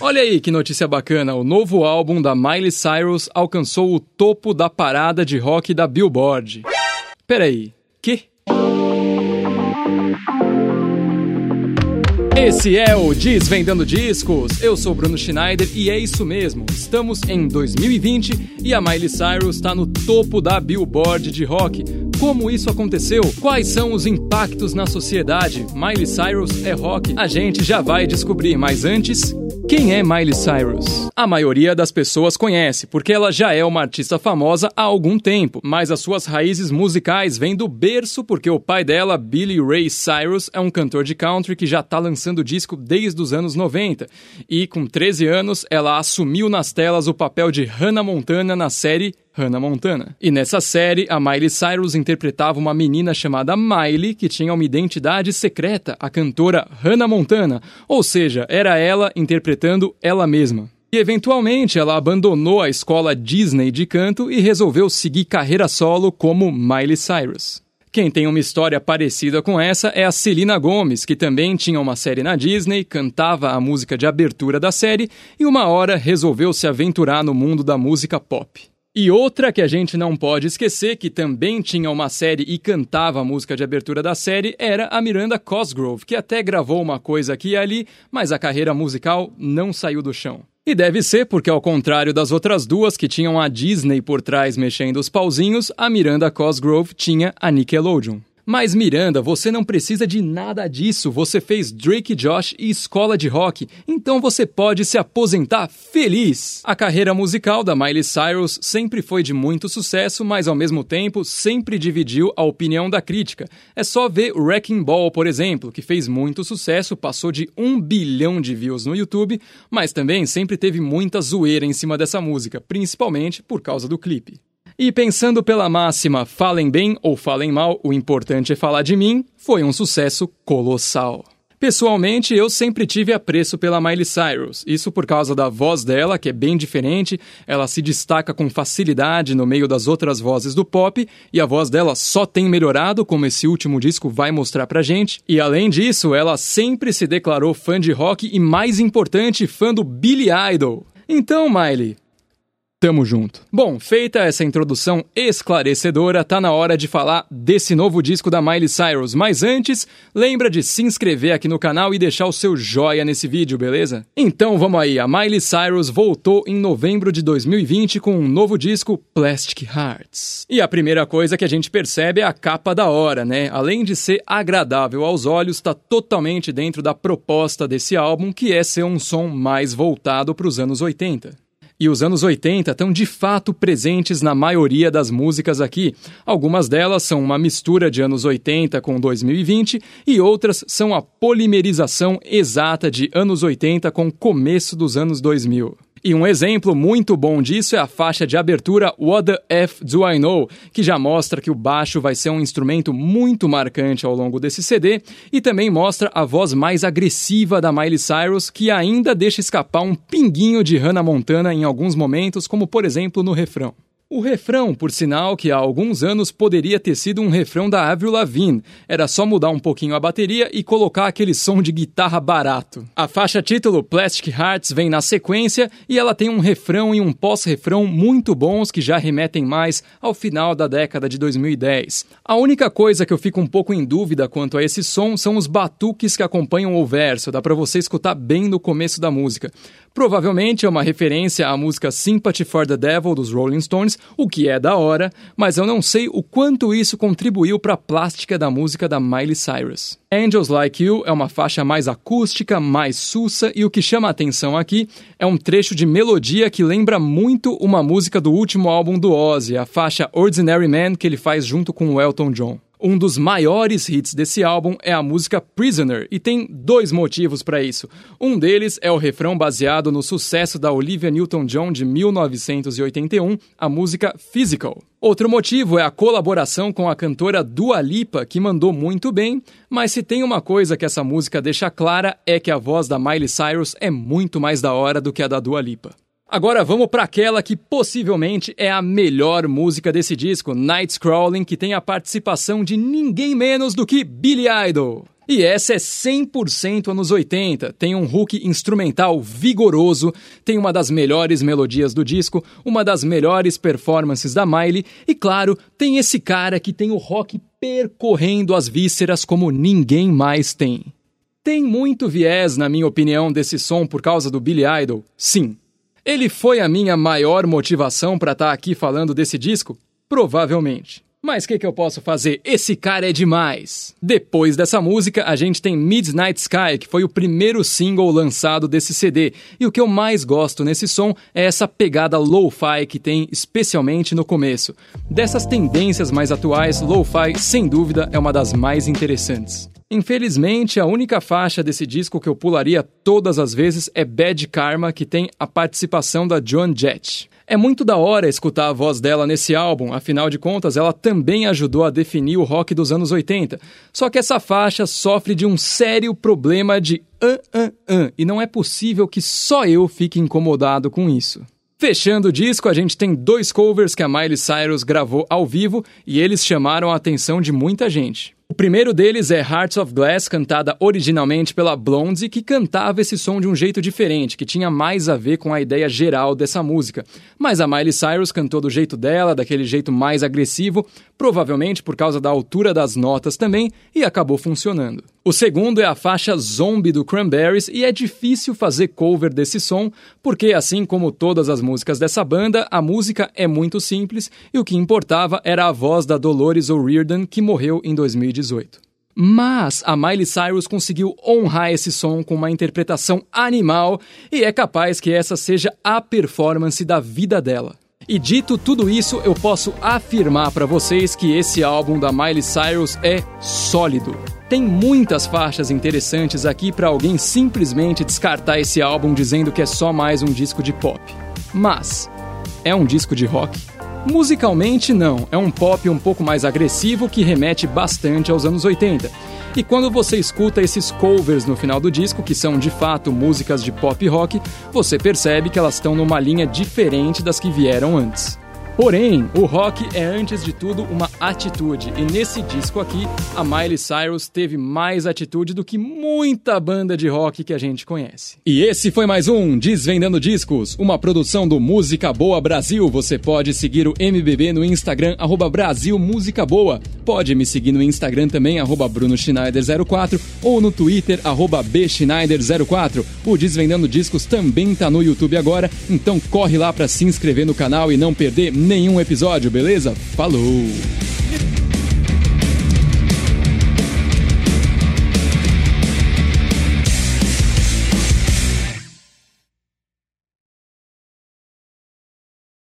Olha aí que notícia bacana, o novo álbum da Miley Cyrus alcançou o topo da parada de rock da Billboard. Peraí, que? Esse é o Desvendando Discos. Eu sou Bruno Schneider e é isso mesmo. Estamos em 2020 e a Miley Cyrus está no topo da Billboard de rock. Como isso aconteceu? Quais são os impactos na sociedade? Miley Cyrus é rock? A gente já vai descobrir, mas antes, quem é Miley Cyrus? A maioria das pessoas conhece, porque ela já é uma artista famosa há algum tempo, mas as suas raízes musicais vêm do berço porque o pai dela, Billy Ray Cyrus, é um cantor de country que já está lançando disco desde os anos 90. E com 13 anos, ela assumiu nas telas o papel de Hannah Montana na série Hannah Montana. E nessa série, a Miley Cyrus interpretava uma menina chamada Miley que tinha uma identidade secreta, a cantora Hannah Montana, ou seja, era ela interpretando ela mesma. E eventualmente ela abandonou a escola Disney de canto e resolveu seguir carreira solo como Miley Cyrus. Quem tem uma história parecida com essa é a Selena Gomez, que também tinha uma série na Disney, cantava a música de abertura da série e uma hora resolveu se aventurar no mundo da música pop. E outra que a gente não pode esquecer, que também tinha uma série e cantava a música de abertura da série, era a Miranda Cosgrove, que até gravou uma coisa aqui e ali, mas a carreira musical não saiu do chão. E deve ser porque, ao contrário das outras duas que tinham a Disney por trás mexendo os pauzinhos, a Miranda Cosgrove tinha a Nickelodeon. Mas Miranda, você não precisa de nada disso. Você fez Drake Josh e escola de rock, então você pode se aposentar feliz. A carreira musical da Miley Cyrus sempre foi de muito sucesso, mas ao mesmo tempo sempre dividiu a opinião da crítica. É só ver Wrecking Ball, por exemplo, que fez muito sucesso, passou de um bilhão de views no YouTube, mas também sempre teve muita zoeira em cima dessa música, principalmente por causa do clipe. E pensando pela máxima falem bem ou falem mal, o importante é falar de mim, foi um sucesso colossal. Pessoalmente, eu sempre tive apreço pela Miley Cyrus. Isso por causa da voz dela, que é bem diferente, ela se destaca com facilidade no meio das outras vozes do pop, e a voz dela só tem melhorado, como esse último disco vai mostrar pra gente. E além disso, ela sempre se declarou fã de rock e, mais importante, fã do Billy Idol. Então, Miley, Tamo junto. Bom, feita essa introdução esclarecedora, tá na hora de falar desse novo disco da Miley Cyrus. Mas antes, lembra de se inscrever aqui no canal e deixar o seu joia nesse vídeo, beleza? Então vamos aí, a Miley Cyrus voltou em novembro de 2020 com um novo disco, Plastic Hearts. E a primeira coisa que a gente percebe é a capa da hora, né? Além de ser agradável aos olhos, tá totalmente dentro da proposta desse álbum, que é ser um som mais voltado para os anos 80. E os anos 80 estão de fato presentes na maioria das músicas aqui. Algumas delas são uma mistura de anos 80 com 2020 e outras são a polimerização exata de anos 80 com começo dos anos 2000. E um exemplo muito bom disso é a faixa de abertura What the F Do I Know, que já mostra que o baixo vai ser um instrumento muito marcante ao longo desse CD e também mostra a voz mais agressiva da Miley Cyrus, que ainda deixa escapar um pinguinho de Hannah Montana em alguns momentos, como por exemplo no refrão. O refrão, por sinal, que há alguns anos poderia ter sido um refrão da Avril Lavigne. Era só mudar um pouquinho a bateria e colocar aquele som de guitarra barato. A faixa título Plastic Hearts vem na sequência e ela tem um refrão e um pós-refrão muito bons que já remetem mais ao final da década de 2010. A única coisa que eu fico um pouco em dúvida quanto a esse som são os batuques que acompanham o verso, dá para você escutar bem no começo da música. Provavelmente é uma referência à música Sympathy for the Devil dos Rolling Stones, o que é da hora, mas eu não sei o quanto isso contribuiu para a plástica da música da Miley Cyrus. Angels Like You é uma faixa mais acústica, mais sussa, e o que chama a atenção aqui é um trecho de melodia que lembra muito uma música do último álbum do Ozzy, a faixa Ordinary Man que ele faz junto com o Elton John. Um dos maiores hits desse álbum é a música Prisoner, e tem dois motivos para isso. Um deles é o refrão baseado no sucesso da Olivia Newton-John de 1981, a música Physical. Outro motivo é a colaboração com a cantora Dua Lipa, que mandou muito bem, mas se tem uma coisa que essa música deixa clara é que a voz da Miley Cyrus é muito mais da hora do que a da Dua Lipa. Agora vamos para aquela que possivelmente é a melhor música desse disco, Night Crawling, que tem a participação de ninguém menos do que Billy Idol. E essa é 100% anos 80. Tem um hook instrumental vigoroso, tem uma das melhores melodias do disco, uma das melhores performances da Miley e, claro, tem esse cara que tem o rock percorrendo as vísceras como ninguém mais tem. Tem muito viés, na minha opinião, desse som por causa do Billy Idol? Sim. Ele foi a minha maior motivação para estar tá aqui falando desse disco? Provavelmente. Mas o que, que eu posso fazer? Esse cara é demais! Depois dessa música, a gente tem Midnight Sky, que foi o primeiro single lançado desse CD. E o que eu mais gosto nesse som é essa pegada lo-fi que tem, especialmente no começo. Dessas tendências mais atuais, lo-fi, sem dúvida, é uma das mais interessantes. Infelizmente, a única faixa desse disco que eu pularia todas as vezes é Bad Karma, que tem a participação da Joan Jett. É muito da hora escutar a voz dela nesse álbum, afinal de contas, ela também ajudou a definir o rock dos anos 80. Só que essa faixa sofre de um sério problema de an, an, an, e não é possível que só eu fique incomodado com isso. Fechando o disco, a gente tem dois covers que a Miley Cyrus gravou ao vivo e eles chamaram a atenção de muita gente. Primeiro deles é Hearts of Glass, cantada originalmente pela Blondie, que cantava esse som de um jeito diferente, que tinha mais a ver com a ideia geral dessa música. Mas a Miley Cyrus cantou do jeito dela, daquele jeito mais agressivo, provavelmente por causa da altura das notas também, e acabou funcionando. O segundo é a faixa Zombie do Cranberries e é difícil fazer cover desse som, porque assim como todas as músicas dessa banda, a música é muito simples e o que importava era a voz da Dolores O'Riordan que morreu em 2018. Mas a Miley Cyrus conseguiu honrar esse som com uma interpretação animal e é capaz que essa seja a performance da vida dela. E dito tudo isso, eu posso afirmar para vocês que esse álbum da Miley Cyrus é sólido. Tem muitas faixas interessantes aqui para alguém simplesmente descartar esse álbum dizendo que é só mais um disco de pop. Mas é um disco de rock? Musicalmente, não. É um pop um pouco mais agressivo que remete bastante aos anos 80. E quando você escuta esses covers no final do disco, que são de fato músicas de pop rock, você percebe que elas estão numa linha diferente das que vieram antes. Porém, o rock é antes de tudo uma atitude, e nesse disco aqui, a Miley Cyrus teve mais atitude do que muita banda de rock que a gente conhece. E esse foi mais um Desvendando Discos, uma produção do Música Boa Brasil. Você pode seguir o MBB no Instagram, arroba Brasil Música Boa. Pode me seguir no Instagram também, arroba Bruno Schneider04, ou no Twitter, arroba Bschneider04. O Desvendando Discos também tá no YouTube agora, então corre lá para se inscrever no canal e não perder nenhum episódio, beleza? Falou!